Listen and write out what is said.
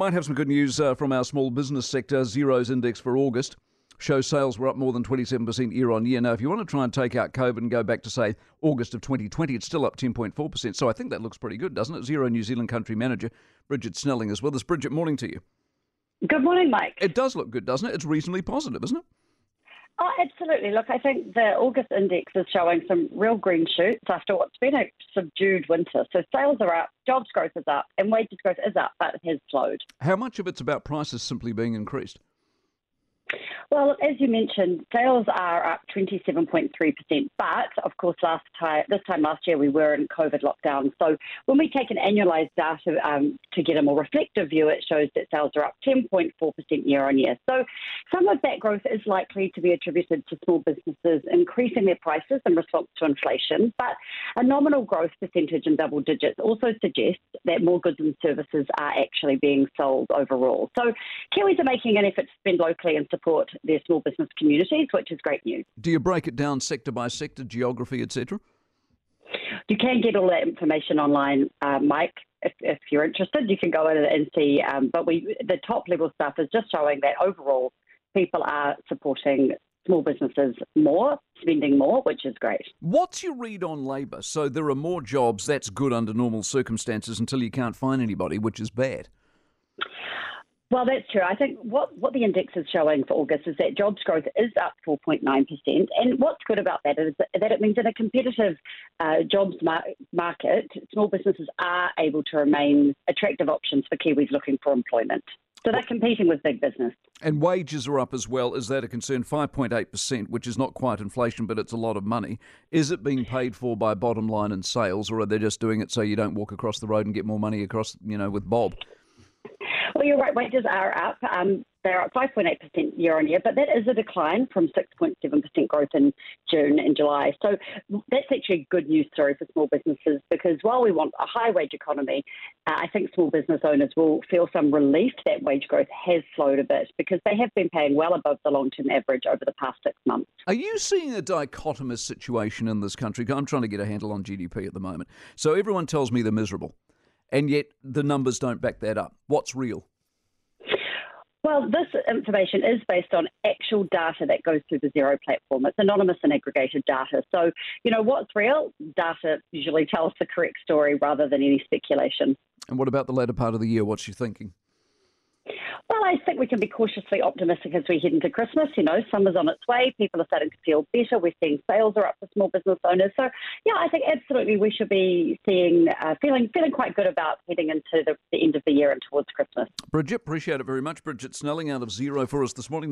might have some good news uh, from our small business sector. Xero's index for August shows sales were up more than 27% year on year. Now, if you want to try and take out COVID and go back to, say, August of 2020, it's still up 10.4%. So I think that looks pretty good, doesn't it? Xero New Zealand country manager Bridget Snelling as well. This Bridget, morning to you. Good morning, Mike. It does look good, doesn't it? It's reasonably positive, isn't it? Oh, absolutely. Look, I think the August index is showing some real green shoots after what's been a subdued winter. So sales are up, jobs growth is up, and wages growth is up, but it has slowed. How much of it's about prices simply being increased? Well, as you mentioned, sales are up 27.3%. But of course, last time this time last year we were in COVID lockdown. So when we take an annualised data um, to get a more reflective view, it shows that sales are up 10.4% year on year. So some of that growth is likely to be attributed to small businesses increasing their prices in response to inflation. But a nominal growth percentage in double digits also suggests that more goods and services are actually being sold overall. So Kiwis are making an effort to spend locally and support their small business communities, which is great news. Do you break it down sector by sector, geography, etc.? You can get all that information online, uh, Mike. If, if, you're interested, you can go in and see. Um, but we, the top level stuff is just showing that overall people are supporting small businesses more, spending more, which is great. What's your read on labour? So there are more jobs. That's good under normal circumstances until you can't find anybody, which is bad. Well, that's true. I think what, what the index is showing for August is that jobs growth is up 4.9%. And what's good about that is that it means in a competitive uh, jobs mar- market, small businesses are able to remain attractive options for Kiwis looking for employment. So they're competing with big business. And wages are up as well. Is that a concern? 5.8%, which is not quite inflation, but it's a lot of money. Is it being paid for by bottom line and sales, or are they just doing it so you don't walk across the road and get more money across, you know, with Bob? Well, you're right. Wages are up. Um, they're up 5.8% year on year, but that is a decline from 6.7% growth in June and July. So that's actually good news story for small businesses because while we want a high wage economy, uh, I think small business owners will feel some relief that wage growth has slowed a bit because they have been paying well above the long term average over the past six months. Are you seeing a dichotomous situation in this country? I'm trying to get a handle on GDP at the moment. So everyone tells me they're miserable and yet the numbers don't back that up. What's real? Well, this information is based on actual data that goes through the Xero platform. It's anonymous and aggregated data. So, you know, what's real? Data usually tells the correct story rather than any speculation. And what about the latter part of the year? What's she thinking? Well, I think we can be cautiously optimistic as we head into Christmas. You know, summer's on its way. People are starting to feel better. We're seeing sales are up for small business owners. So, yeah, I think absolutely we should be seeing, uh, feeling, feeling quite good about heading into the, the end of the year and towards Christmas. Bridget, appreciate it very much. Bridget Snelling out of Xero for us this morning.